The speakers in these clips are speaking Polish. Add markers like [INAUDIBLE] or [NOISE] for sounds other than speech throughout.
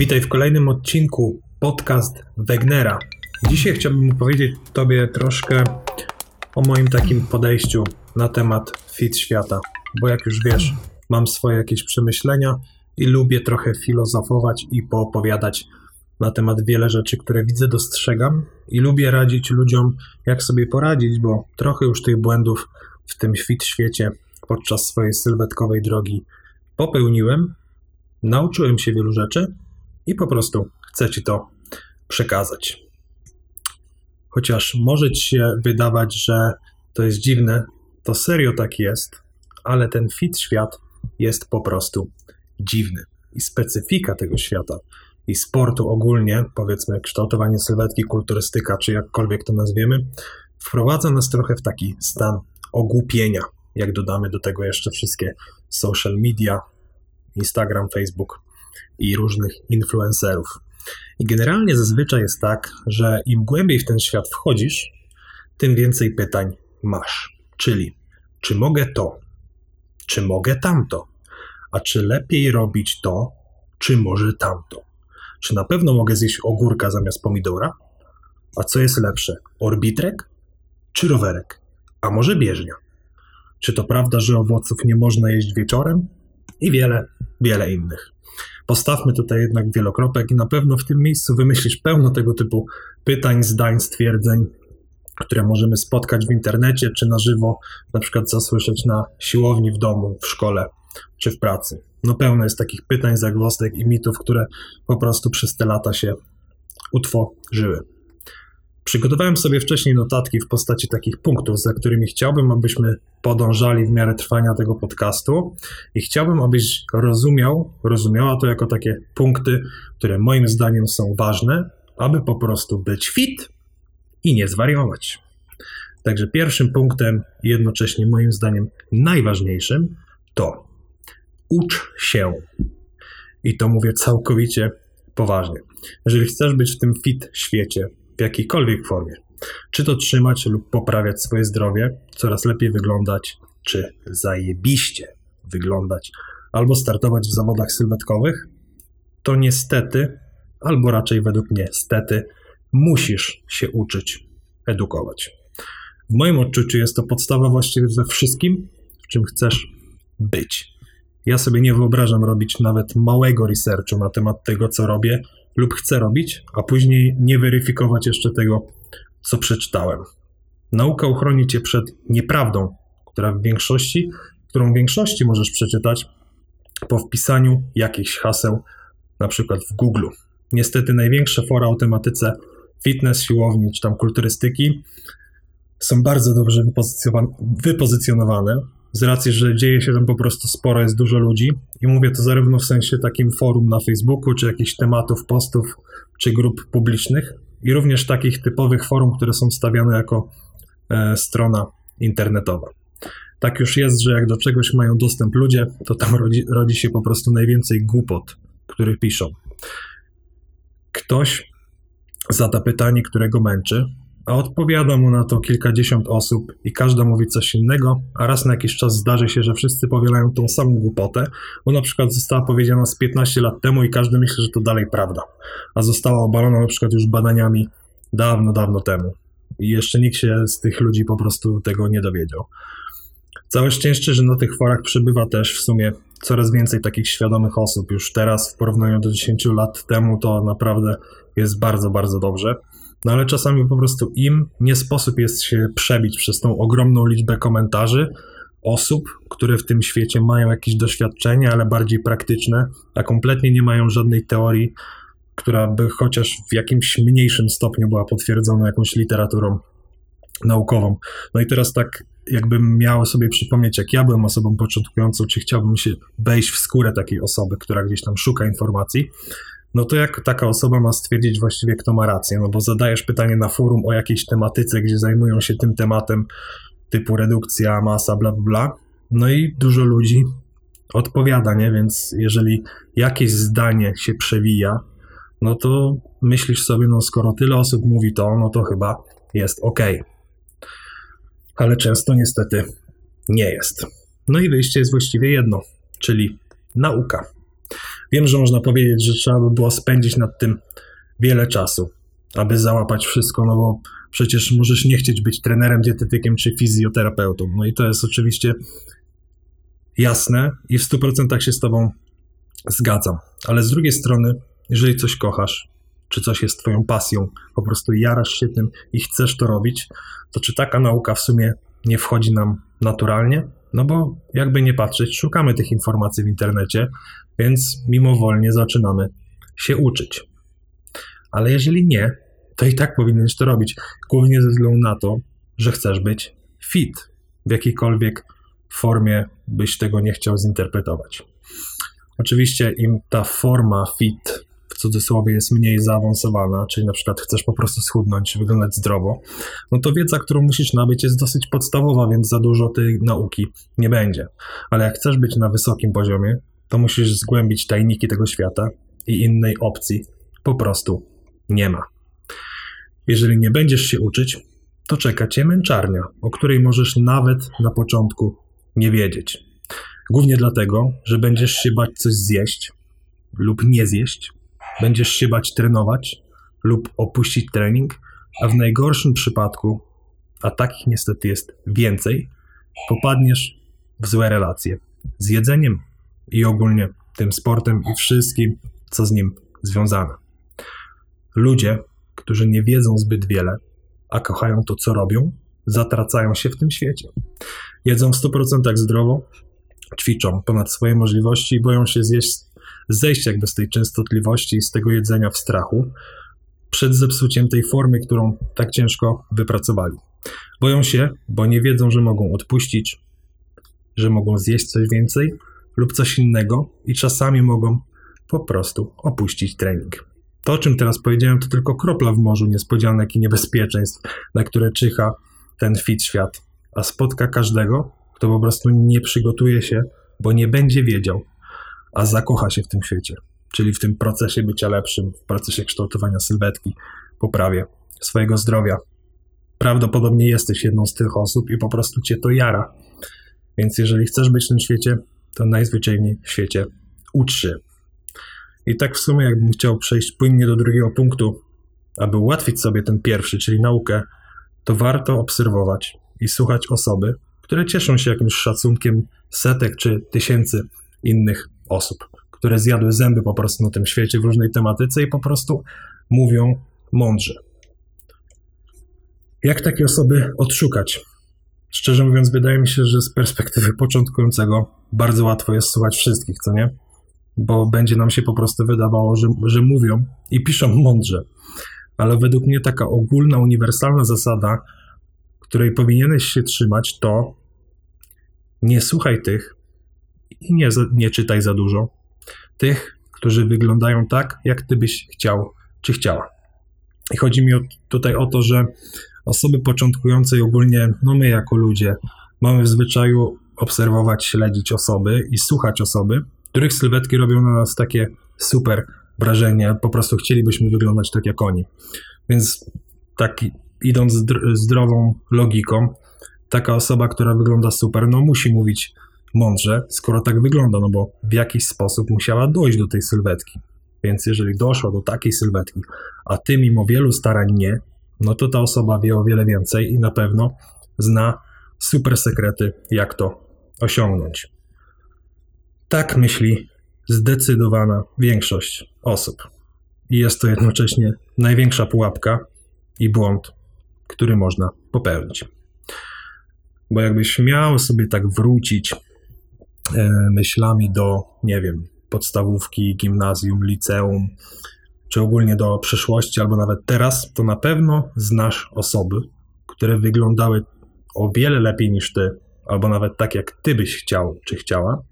Witaj w kolejnym odcinku podcast Wegnera. Dzisiaj chciałbym opowiedzieć Tobie troszkę o moim takim podejściu na temat fit świata, bo jak już wiesz, mam swoje jakieś przemyślenia i lubię trochę filozofować i poopowiadać na temat wiele rzeczy, które widzę, dostrzegam i lubię radzić ludziom, jak sobie poradzić, bo trochę już tych błędów w tym fit świecie podczas swojej sylwetkowej drogi popełniłem, nauczyłem się wielu rzeczy i po prostu chcę Ci to przekazać. Chociaż może Ci się wydawać, że to jest dziwne, to serio tak jest, ale ten fit świat jest po prostu dziwny. I specyfika tego świata i sportu ogólnie, powiedzmy kształtowanie sylwetki, kulturystyka, czy jakkolwiek to nazwiemy, wprowadza nas trochę w taki stan ogłupienia. Jak dodamy do tego jeszcze wszystkie social media, Instagram, Facebook i różnych influencerów. I generalnie zazwyczaj jest tak, że im głębiej w ten świat wchodzisz, tym więcej pytań masz. Czyli, czy mogę to? Czy mogę tamto? A czy lepiej robić to, czy może tamto? Czy na pewno mogę zjeść ogórka zamiast pomidora? A co jest lepsze, orbitrek czy rowerek? A może bieżnia? Czy to prawda, że owoców nie można jeść wieczorem? I wiele, wiele innych. Postawmy tutaj jednak wielokropek i na pewno w tym miejscu wymyślisz pełno tego typu pytań, zdań, stwierdzeń, które możemy spotkać w internecie czy na żywo, na przykład zasłyszeć na siłowni w domu, w szkole czy w pracy. No pełno jest takich pytań, zagłostek i mitów, które po prostu przez te lata się utworzyły. Przygotowałem sobie wcześniej notatki w postaci takich punktów, za którymi chciałbym, abyśmy podążali w miarę trwania tego podcastu i chciałbym, abyś rozumiał, rozumiała to jako takie punkty, które moim zdaniem są ważne, aby po prostu być fit i nie zwariować. Także pierwszym punktem, jednocześnie moim zdaniem najważniejszym, to ucz się. I to mówię całkowicie poważnie. Jeżeli chcesz być w tym fit świecie, w jakiejkolwiek formie, czy to trzymać lub poprawiać swoje zdrowie, coraz lepiej wyglądać, czy zajebiście wyglądać, albo startować w zawodach sylwetkowych, to niestety, albo raczej według mnie stety, musisz się uczyć edukować. W moim odczuciu jest to podstawa właściwie we wszystkim, w czym chcesz być. Ja sobie nie wyobrażam robić nawet małego researchu na temat tego, co robię lub chcę robić, a później nie weryfikować jeszcze tego, co przeczytałem. Nauka uchroni cię przed nieprawdą, która w większości, którą w większości możesz przeczytać po wpisaniu jakichś haseł, na przykład w Google. Niestety największe fora o tematyce fitness, siłowni czy tam kulturystyki są bardzo dobrze wypozycjonowane, z racji, że dzieje się tam po prostu sporo, jest dużo ludzi i mówię to zarówno w sensie takim forum na Facebooku, czy jakichś tematów, postów, czy grup publicznych i również takich typowych forum, które są stawiane jako e, strona internetowa. Tak już jest, że jak do czegoś mają dostęp ludzie, to tam rodzi, rodzi się po prostu najwięcej głupot, których piszą. Ktoś zada pytanie, którego męczy, a odpowiada mu na to kilkadziesiąt osób i każda mówi coś innego, a raz na jakiś czas zdarzy się, że wszyscy powielają tą samą głupotę, bo na przykład została powiedziana z 15 lat temu i każdy myśli, że to dalej prawda, a została obalona na przykład już badaniami dawno, dawno temu. I jeszcze nikt się z tych ludzi po prostu tego nie dowiedział. Całe szczęście, że na tych forach przybywa też w sumie coraz więcej takich świadomych osób. Już teraz w porównaniu do 10 lat temu to naprawdę jest bardzo, bardzo dobrze. No ale czasami po prostu im nie sposób jest się przebić przez tą ogromną liczbę komentarzy osób, które w tym świecie mają jakieś doświadczenie, ale bardziej praktyczne, a kompletnie nie mają żadnej teorii, która by chociaż w jakimś mniejszym stopniu była potwierdzona jakąś literaturą naukową. No i teraz tak, jakbym miał sobie przypomnieć, jak ja byłem osobą początkującą, czy chciałbym się wejść w skórę takiej osoby, która gdzieś tam szuka informacji, no to jak taka osoba ma stwierdzić właściwie, kto ma rację? No bo zadajesz pytanie na forum o jakiejś tematyce, gdzie zajmują się tym tematem typu redukcja, masa, bla, bla, bla. No i dużo ludzi odpowiada, nie? Więc jeżeli jakieś zdanie się przewija, no to myślisz sobie, no skoro tyle osób mówi to, no to chyba jest ok. Ale często niestety nie jest. No i wyjście jest właściwie jedno, czyli nauka. Wiem, że można powiedzieć, że trzeba by było spędzić nad tym wiele czasu, aby załapać wszystko, no bo przecież możesz nie chcieć być trenerem, dietetykiem czy fizjoterapeutą. No i to jest oczywiście jasne i w 100% się z Tobą zgadzam. Ale z drugiej strony, jeżeli coś kochasz, czy coś jest Twoją pasją, po prostu jarasz się tym i chcesz to robić, to czy taka nauka w sumie nie wchodzi nam naturalnie? No bo jakby nie patrzeć, szukamy tych informacji w internecie, więc mimowolnie zaczynamy się uczyć. Ale jeżeli nie, to i tak powinieneś to robić, głównie ze względu na to, że chcesz być fit w jakiejkolwiek formie byś tego nie chciał zinterpretować. Oczywiście im ta forma fit cudzysłowie jest mniej zaawansowana, czyli na przykład chcesz po prostu schudnąć, wyglądać zdrowo, no to wiedza, którą musisz nabyć jest dosyć podstawowa, więc za dużo tej nauki nie będzie. Ale jak chcesz być na wysokim poziomie, to musisz zgłębić tajniki tego świata i innej opcji po prostu nie ma. Jeżeli nie będziesz się uczyć, to czeka cię męczarnia, o której możesz nawet na początku nie wiedzieć. Głównie dlatego, że będziesz się bać coś zjeść lub nie zjeść, będziesz się bać trenować lub opuścić trening, a w najgorszym przypadku, a takich niestety jest więcej, popadniesz w złe relacje z jedzeniem i ogólnie tym sportem i wszystkim, co z nim związane. Ludzie, którzy nie wiedzą zbyt wiele, a kochają to, co robią, zatracają się w tym świecie. Jedzą w 100% zdrowo, ćwiczą ponad swoje możliwości i boją się zjeść, zejść jakby z tej częstotliwości i z tego jedzenia w strachu przed zepsuciem tej formy, którą tak ciężko wypracowali. Boją się, bo nie wiedzą, że mogą odpuścić, że mogą zjeść coś więcej lub coś innego i czasami mogą po prostu opuścić trening. To, o czym teraz powiedziałem, to tylko kropla w morzu niespodzianek i niebezpieczeństw, na które czyha ten fit świat, a spotka każdego, kto po prostu nie przygotuje się, bo nie będzie wiedział, a zakocha się w tym świecie, czyli w tym procesie bycia lepszym, w procesie kształtowania sylwetki, poprawie swojego zdrowia. Prawdopodobnie jesteś jedną z tych osób i po prostu cię to jara. Więc jeżeli chcesz być w tym świecie, to najzwyczajniej w świecie ucz się. I tak w sumie, jakbym chciał przejść płynnie do drugiego punktu, aby ułatwić sobie ten pierwszy, czyli naukę, to warto obserwować i słuchać osoby, które cieszą się jakimś szacunkiem setek czy tysięcy innych osób, które zjadły zęby po prostu na tym świecie w różnej tematyce i po prostu mówią mądrze. Jak takie osoby odszukać? Szczerze mówiąc, wydaje mi się, że z perspektywy początkującego bardzo łatwo jest słuchać wszystkich, co nie? Bo będzie nam się po prostu wydawało, że, że mówią i piszą mądrze. Ale według mnie taka ogólna, uniwersalna zasada, której powinieneś się trzymać, to nie słuchaj tych i nie, nie czytaj za dużo. Tych, którzy wyglądają tak, jak ty byś chciał czy chciała. I chodzi mi o, tutaj o to, że osoby początkujące i ogólnie, no my jako ludzie, mamy w zwyczaju obserwować, śledzić osoby i słuchać osoby, których sylwetki robią na nas takie super wrażenie, po prostu chcielibyśmy wyglądać tak jak oni. Więc tak idąc zdrową logiką, taka osoba, która wygląda super, no musi mówić mądrze, skoro tak wygląda, no bo w jakiś sposób musiała dojść do tej sylwetki. Więc jeżeli doszła do takiej sylwetki, a ty mimo wielu starań nie, no to ta osoba wie o wiele więcej i na pewno zna super sekrety, jak to osiągnąć. Tak myśli zdecydowana większość osób. I jest to jednocześnie największa pułapka i błąd, który można popełnić. Bo jakbyś miał sobie tak wrócić myślami do, nie wiem, podstawówki, gimnazjum, liceum, czy ogólnie do przeszłości, albo nawet teraz, to na pewno znasz osoby, które wyglądały o wiele lepiej niż ty, albo nawet tak, jak ty byś chciał czy chciała,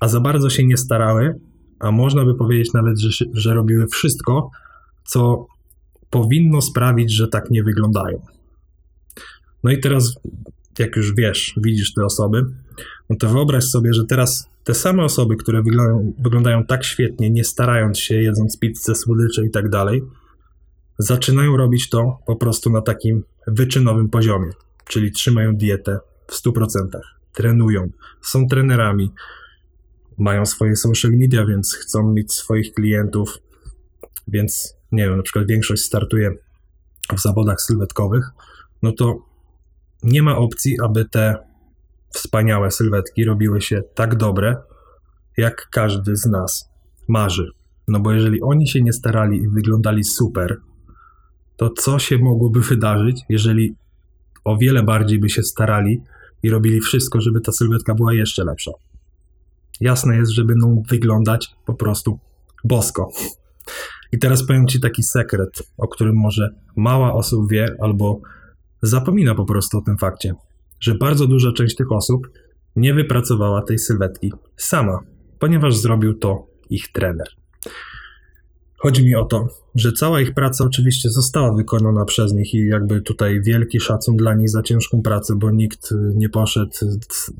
a za bardzo się nie starały, a można by powiedzieć nawet, że, że robiły wszystko, co powinno sprawić, że tak nie wyglądają. No i teraz, jak już wiesz, widzisz te osoby, no to wyobraź sobie, że teraz te same osoby, które wyglądają, tak świetnie, nie starając się, jedząc pizzę, słodycze i tak dalej, zaczynają robić to po prostu na takim wyczynowym poziomie, czyli trzymają dietę w 100%, trenują, są trenerami, mają swoje social media, więc chcą mieć swoich klientów, więc nie wiem, na przykład większość startuje w zawodach sylwetkowych, no to nie ma opcji, aby te wspaniałe sylwetki robiły się tak dobre, jak każdy z nas marzy. No bo jeżeli oni się nie starali i wyglądali super, to co się mogłoby wydarzyć, jeżeli o wiele bardziej by się starali i robili wszystko, żeby ta sylwetka była jeszcze lepsza? Jasne jest, że będą wyglądać po prostu bosko. I teraz powiem Ci taki sekret, o którym może mała osób wie albo zapomina po prostu o tym fakcie, że bardzo duża część tych osób nie wypracowała tej sylwetki sama, ponieważ zrobił to ich trener. Chodzi mi o to, że cała ich praca oczywiście została wykonana przez nich i jakby tutaj wielki szacun dla nich za ciężką pracę, bo nikt nie poszedł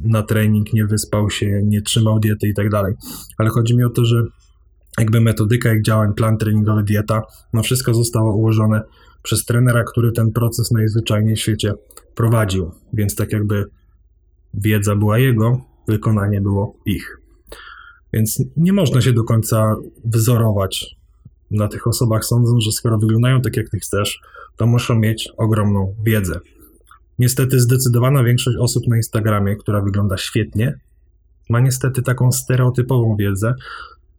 na trening, nie wyspał się, nie trzymał diety i tak dalej. Ale chodzi mi o to, że jakby metodyka ich działań, plan treningowy, dieta, no wszystko zostało ułożone przez trenera, który ten proces najzwyczajniej w świecie prowadził. Więc tak jakby wiedza była jego, wykonanie było ich. Więc nie można się do końca wzorować na tych osobach, sądząc, że skoro wyglądają tak, jak ty chcesz, to muszą mieć ogromną wiedzę. Niestety zdecydowana większość osób na Instagramie, która wygląda świetnie, ma niestety taką stereotypową wiedzę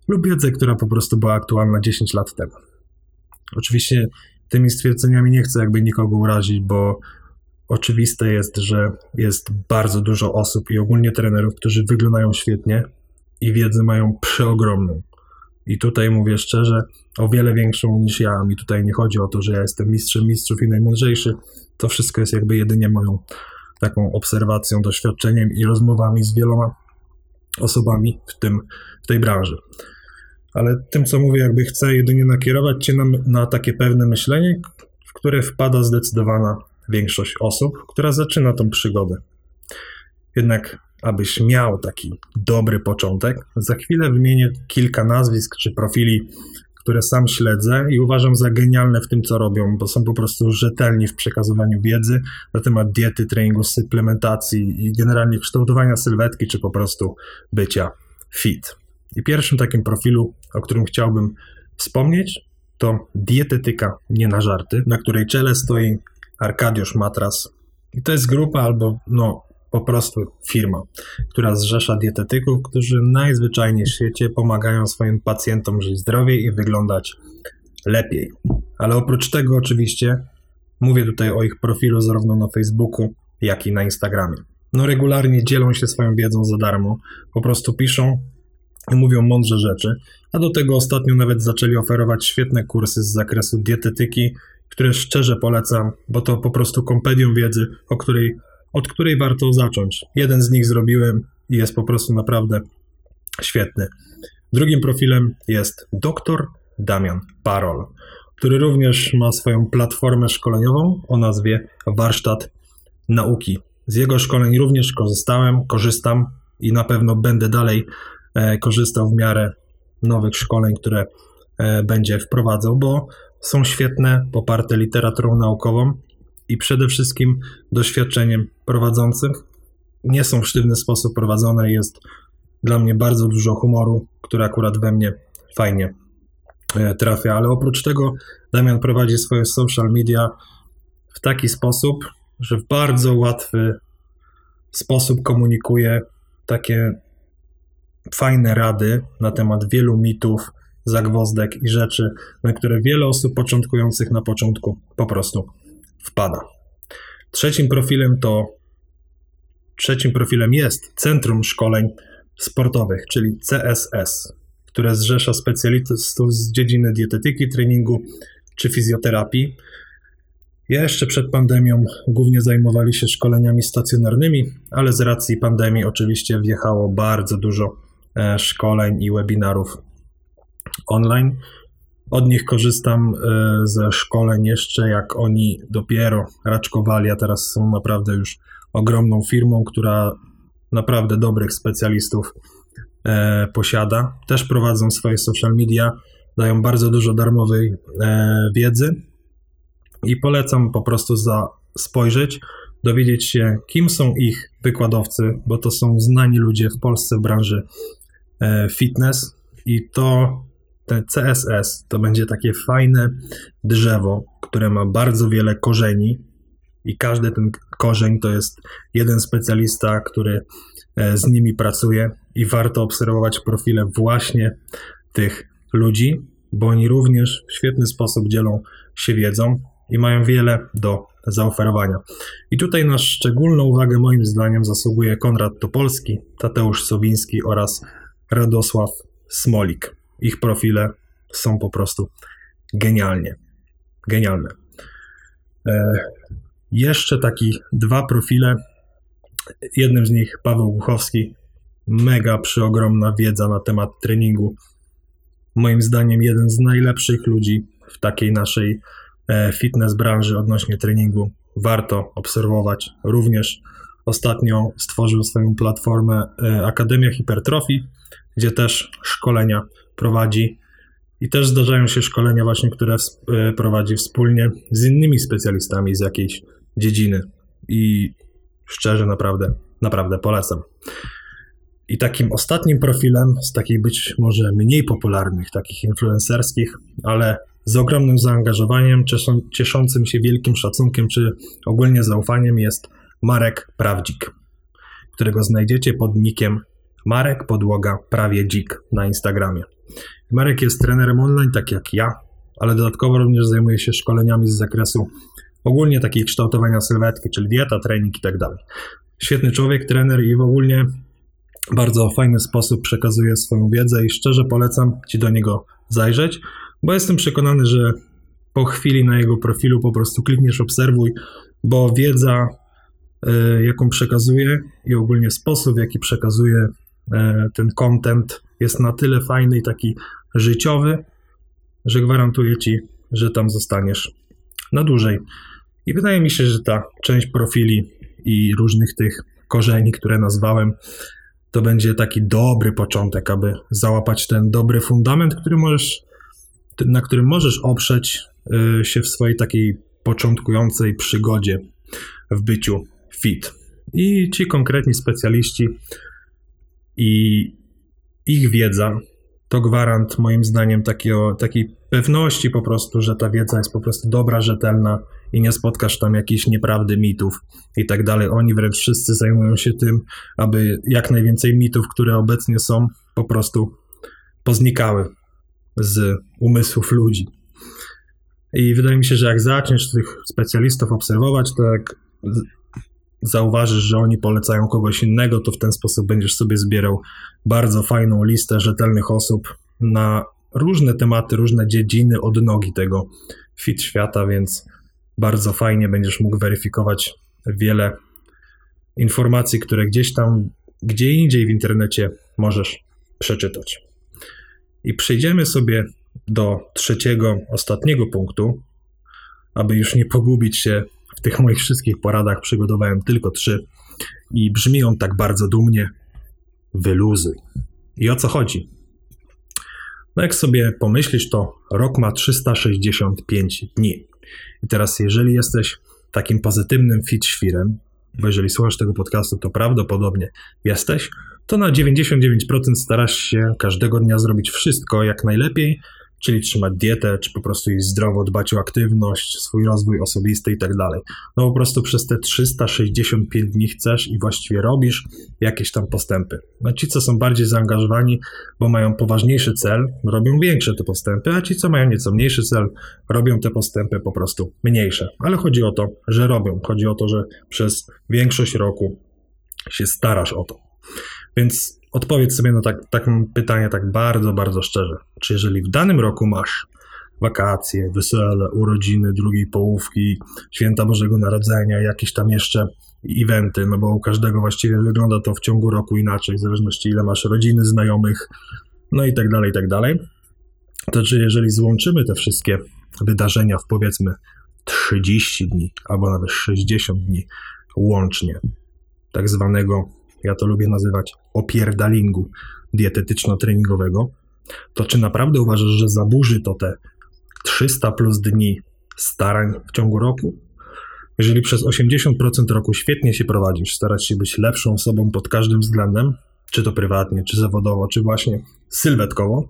lub wiedzę, która po prostu była aktualna 10 lat temu. Oczywiście tymi stwierdzeniami nie chcę jakby nikogo urazić, bo oczywiste jest, że jest bardzo dużo osób i ogólnie trenerów, którzy wyglądają świetnie i wiedzę mają przeogromną. I tutaj mówię szczerze, o wiele większą niż ja. Mi tutaj nie chodzi o to, że ja jestem mistrzem mistrzów i najmądrzejszy. To wszystko jest jakby jedynie moją taką obserwacją, doświadczeniem i rozmowami z wieloma osobami w, tym, w tej branży. Ale tym, co mówię, jakby chcę jedynie nakierować Cię na, na takie pewne myślenie, w które wpada zdecydowana większość osób, która zaczyna tą przygodę. Jednak abyś miał taki dobry początek. Za chwilę wymienię kilka nazwisk czy profili, które sam śledzę i uważam za genialne w tym, co robią, bo są po prostu rzetelni w przekazywaniu wiedzy na temat diety, treningu, suplementacji i generalnie kształtowania sylwetki, czy po prostu bycia fit. I pierwszym takim profilu, o którym chciałbym wspomnieć, to dietetyka nie na żarty, na której czele stoi Arkadiusz Matras. I to jest grupa albo no, po prostu firma, która zrzesza dietetyków, którzy najzwyczajniej w świecie pomagają swoim pacjentom żyć zdrowiej i wyglądać lepiej. Ale oprócz tego, oczywiście, mówię tutaj o ich profilu zarówno na Facebooku, jak i na Instagramie. No, regularnie dzielą się swoją wiedzą za darmo, po prostu piszą mówią mądrze rzeczy, a do tego ostatnio nawet zaczęli oferować świetne kursy z zakresu dietetyki, które szczerze polecam, bo to po prostu kompendium wiedzy, o której od której warto zacząć. Jeden z nich zrobiłem i jest po prostu naprawdę świetny. Drugim profilem jest dr Damian Parol, który również ma swoją platformę szkoleniową o nazwie Warsztat Nauki. Z jego szkoleń również korzystałem, korzystam i na pewno będę dalej korzystał w miarę nowych szkoleń, które e, będzie wprowadzał, bo są świetne, poparte literaturą naukową i przede wszystkim doświadczeniem prowadzących. Nie są w sztywny sposób prowadzone, jest dla mnie bardzo dużo humoru, który akurat we mnie fajnie e, trafia, ale oprócz tego Damian prowadzi swoje social media w taki sposób, że w bardzo łatwy sposób komunikuje takie fajne rady na temat wielu mitów, zagwozdek i rzeczy, na które wiele osób początkujących na początku po prostu wpada. Trzecim profilem to trzecim profilem jest Centrum Szkoleń Sportowych, czyli CSS, które zrzesza specjalistów z dziedziny dietetyki, treningu czy fizjoterapii. Jeszcze przed pandemią głównie zajmowali się szkoleniami stacjonarnymi, ale z racji pandemii oczywiście wjechało bardzo dużo szkoleń i webinarów online. Od nich korzystam e, ze szkoleń jeszcze, jak oni dopiero raczkowali, a teraz są naprawdę już ogromną firmą, która naprawdę dobrych specjalistów e, posiada. Też prowadzą swoje social media, dają bardzo dużo darmowej e, wiedzy i polecam po prostu za spojrzeć, dowiedzieć się, kim są ich wykładowcy, bo to są znani ludzie w Polsce w branży e, fitness i to ten CSS to będzie takie fajne drzewo, które ma bardzo wiele korzeni i każdy ten korzeń to jest jeden specjalista, który e, z nimi pracuje i warto obserwować profile właśnie tych ludzi, bo oni również w świetny sposób dzielą się wiedzą i mają wiele do zaoferowania. I tutaj na szczególną uwagę moim zdaniem zasługuje Konrad Topolski, Tateusz Sowiński oraz Radosław Smolik. Ich profile są po prostu genialnie. Genialne. E, jeszcze taki dwa profile. Jednym z nich Paweł Buchowski. Mega przeogromna wiedza na temat treningu. Moim zdaniem jeden z najlepszych ludzi w takiej naszej e, fitness branży odnośnie treningu. Warto obserwować. Również ostatnio stworzył swoją platformę e, Akademia Hipertrofii, gdzie też szkolenia prowadzi. I też zdarzają się szkolenia właśnie, które e, prowadzi wspólnie z innymi specjalistami z jakiejś dziedziny. I szczerze naprawdę, naprawdę polecam. I takim ostatnim profilem z takich być może mniej popularnych, takich influencerskich, ale z ogromnym zaangażowaniem, cieszącym się wielkim szacunkiem czy ogólnie zaufaniem jest Marek Prawdzik, którego znajdziecie pod nikiem Marek Podłoga Prawie Dzik na Instagramie. Marek jest trenerem online, tak jak ja, ale dodatkowo również zajmuje się szkoleniami z zakresu ogólnie takiej kształtowania sylwetki, czyli dieta, trening i tak dalej. Świetny człowiek, trener i w ogóle bardzo fajny sposób przekazuje swoją wiedzę i szczerze polecam Ci do niego zajrzeć, bo jestem przekonany, że po chwili na jego profilu po prostu klikniesz obserwuj, bo wiedza, jaką przekazuje i ogólnie sposób, w jaki przekazuje y, ten content jest na tyle fajny i taki życiowy, że gwarantuję Ci, że tam zostaniesz na dłużej. I wydaje mi się, że ta część profili i różnych tych korzeni, które nazwałem, to będzie taki dobry początek, aby załapać ten dobry fundament, który możesz, na którym możesz oprzeć y, się w swojej takiej początkującej przygodzie w byciu fit. I ci konkretni specjaliści i ich wiedza to gwarant moim zdaniem takiego, takiej pewności po prostu, że ta wiedza jest po prostu dobra, rzetelna i nie spotkasz tam jakichś nieprawdy, mitów i tak dalej. Oni wręcz wszyscy zajmują się tym, aby jak najwięcej mitów, które obecnie są, po prostu poznikały z umysłów ludzi. I wydaje mi się, że jak zaczniesz tych specjalistów obserwować, to jak zauważysz, że oni polecają kogoś innego, to w ten sposób będziesz sobie zbierał bardzo fajną listę rzetelnych osób na różne tematy, różne dziedziny od nogi tego fit świata, więc bardzo fajnie będziesz mógł weryfikować wiele informacji, które gdzieś tam, gdzie indziej w internecie możesz przeczytać. I przejdziemy sobie do trzeciego, ostatniego punktu, aby już nie pogubić się w tych moich wszystkich poradach. Przygotowałem tylko trzy i brzmi on tak bardzo dumnie: wyluzuj. I o co chodzi? No jak sobie pomyślisz, to rok ma 365 dni. I teraz, jeżeli jesteś takim pozytywnym fit świrem, bo jeżeli słuchasz tego podcastu, to prawdopodobnie jesteś, to na 99% starasz się każdego dnia zrobić wszystko jak najlepiej, czyli trzymać dietę, czy po prostu iść zdrowo, dbać o aktywność, swój rozwój osobisty i tak dalej. No po prostu przez te 365 dni chcesz i właściwie robisz jakieś tam postępy. No ci, co są bardziej zaangażowani, bo mają poważniejszy cel, robią większe te postępy, a ci, co mają nieco mniejszy cel, robią te postępy po prostu mniejsze. Ale chodzi o to, że robią. Chodzi o to, że przez większość roku się starasz o to. Więc odpowiedz sobie na tak, takie pytanie tak bardzo, bardzo szczerze. Czy jeżeli w danym roku masz wakacje, wesele, urodziny, drugiej połówki, święta Bożego Narodzenia, jakieś tam jeszcze eventy, no bo u każdego właściwie wygląda to w ciągu roku inaczej, w zależności ile masz rodziny, znajomych, no i tak dalej, i tak dalej. To czy jeżeli złączymy te wszystkie wydarzenia w powiedzmy 30 dni albo nawet 60 dni łącznie, tak zwanego ja to lubię nazywać opierdalingu dietetyczno-treningowego, to czy naprawdę uważasz, że zaburzy to te 300 plus dni starań w ciągu roku? Jeżeli przez 80% roku świetnie się prowadzisz, starać się być lepszą osobą pod każdym względem, czy to prywatnie, czy zawodowo, czy właśnie sylwetkowo,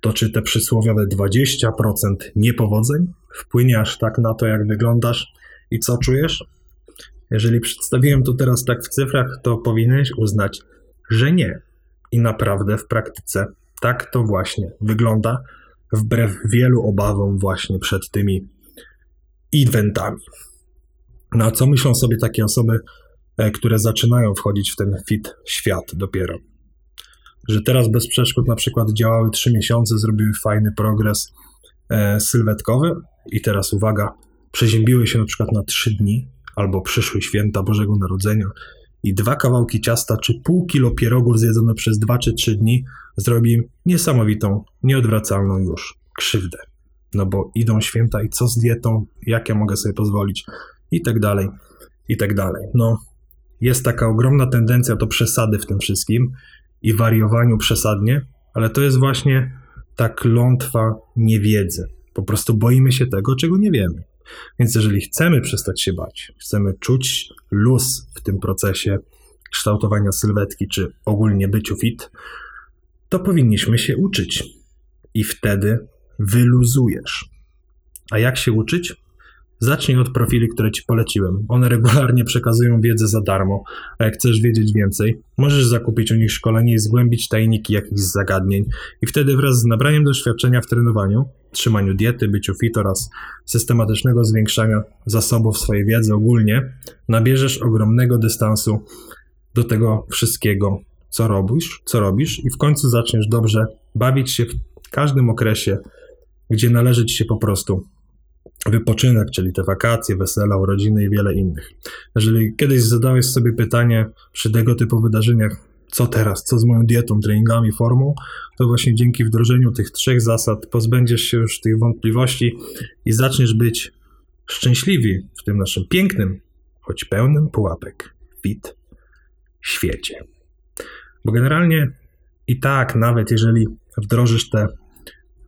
to czy te przysłowiowe 20% niepowodzeń wpłynie aż tak na to, jak wyglądasz i co czujesz? Jeżeli przedstawiłem to teraz tak w cyfrach, to powinieneś uznać, że nie. I naprawdę w praktyce tak to właśnie wygląda, wbrew wielu obawom właśnie przed tymi eventami. No a co myślą sobie takie osoby, e, które zaczynają wchodzić w ten fit świat dopiero? Że teraz bez przeszkód na przykład działały 3 miesiące, zrobiły fajny progres e, sylwetkowy i teraz uwaga, przeziębiły się na przykład na 3 dni albo przyszły święta Bożego Narodzenia i dwa kawałki ciasta czy pół kilo pierogów zjedzone przez 2 czy 3 dni zrobi niesamowitą, nieodwracalną już krzywdę. No bo idą święta i co z dietą, jak ja mogę sobie pozwolić i tak dalej, i tak dalej. No, jest taka ogromna tendencja do przesady w tym wszystkim i wariowaniu przesadnie, ale to jest właśnie ta klątwa niewiedzy. Po prostu boimy się tego, czego nie wiemy. Więc jeżeli chcemy przestać się bać, chcemy czuć luz w tym procesie kształtowania sylwetki, czy ogólnie byciu fit, to powinniśmy się uczyć. I wtedy wyluzujesz. A jak się uczyć? Zacznij od profili, które Ci poleciłem. One regularnie przekazują wiedzę za darmo, a jak chcesz wiedzieć więcej, możesz zakupić u nich szkolenie i zgłębić tajniki jakichś zagadnień i wtedy wraz z nabraniem doświadczenia w trenowaniu, trzymaniu diety, byciu fit oraz systematycznego zwiększania zasobów swojej wiedzy ogólnie, nabierzesz ogromnego dystansu do tego wszystkiego, co robisz, co robisz i w końcu zaczniesz dobrze bawić się w każdym okresie, gdzie należy Ci się po prostu wypoczynek, czyli te wakacje, wesela, urodziny i wiele innych. Jeżeli kiedyś zadałeś sobie pytanie przy tego typu wydarzeniach, co teraz, co z moją dietą, treningami, formą, to właśnie dzięki wdrożeniu tych trzech zasad pozbędziesz się już tych wątpliwości i zaczniesz być szczęśliwi w tym naszym pięknym, choć pełnym pułapek, fit świecie. Bo generalnie i tak, nawet jeżeli wdrożysz te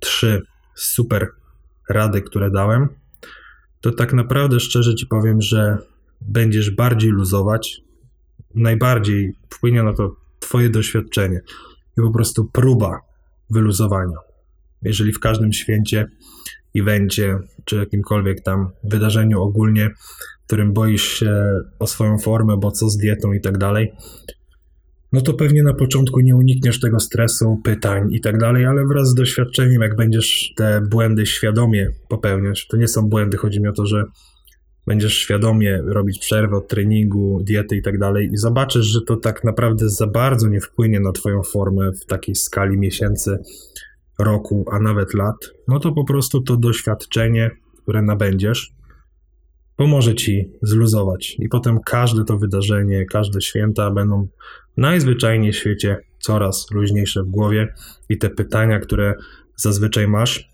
trzy super rady, które dałem, to tak naprawdę szczerze ci powiem, że będziesz bardziej luzować. Najbardziej wpłynie na to Twoje doświadczenie i po prostu próba wyluzowania. Jeżeli w każdym święcie, evencie czy jakimkolwiek tam wydarzeniu ogólnie, w którym boisz się o swoją formę, bo co z dietą i tak dalej, no to pewnie na początku nie unikniesz tego stresu, pytań i tak dalej, ale wraz z doświadczeniem, jak będziesz te błędy świadomie popełniać, to nie są błędy, chodzi mi o to, że będziesz świadomie robić przerwę od treningu, diety i tak dalej i zobaczysz, że to tak naprawdę za bardzo nie wpłynie na twoją formę w takiej skali miesięcy, roku, a nawet lat, no to po prostu to doświadczenie, które nabędziesz, pomoże ci zluzować. I potem każde to wydarzenie, każde święta będą najzwyczajniej w świecie coraz luźniejsze w głowie i te pytania, które zazwyczaj masz,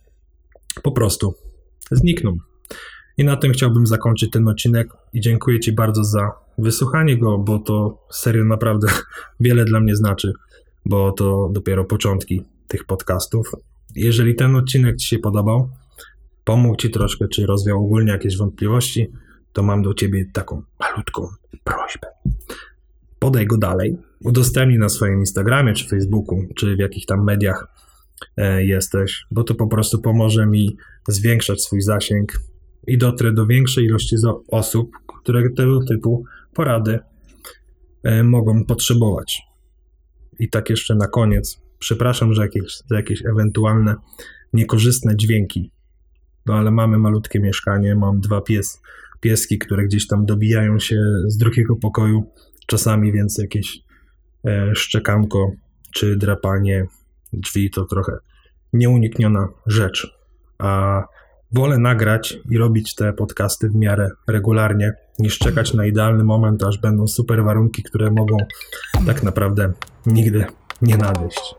po prostu znikną. I na tym chciałbym zakończyć ten odcinek i dziękuję Ci bardzo za wysłuchanie go, bo to serio naprawdę [LAUGHS] wiele dla mnie znaczy, bo to dopiero początki tych podcastów. Jeżeli ten odcinek Ci się podobał, pomógł Ci troszkę, czy rozwiał ogólnie jakieś wątpliwości, to mam do Ciebie taką malutką prośbę. Podaj go dalej, udostępnij na swoim Instagramie, czy Facebooku, czy w jakich tam mediach e, jesteś, bo to po prostu pomoże mi zwiększać swój zasięg i dotrę do większej ilości osób, które tego typu porady e, mogą potrzebować. I tak jeszcze na koniec, przepraszam że jakieś, jakieś ewentualne niekorzystne dźwięki, no ale mamy malutkie mieszkanie, mam dwa pies, pieski, które gdzieś tam dobijają się z drugiego pokoju czasami, więc jakieś e, szczekanko czy drapanie drzwi to trochę nieunikniona rzecz. A wolę nagrać i robić te podcasty w miarę regularnie, niż czekać na idealny moment, aż będą super warunki, które mogą tak naprawdę nigdy nie nadejść.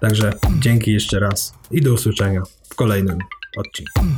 Także dzięki jeszcze raz i do usłyszenia w kolejnym odcinku.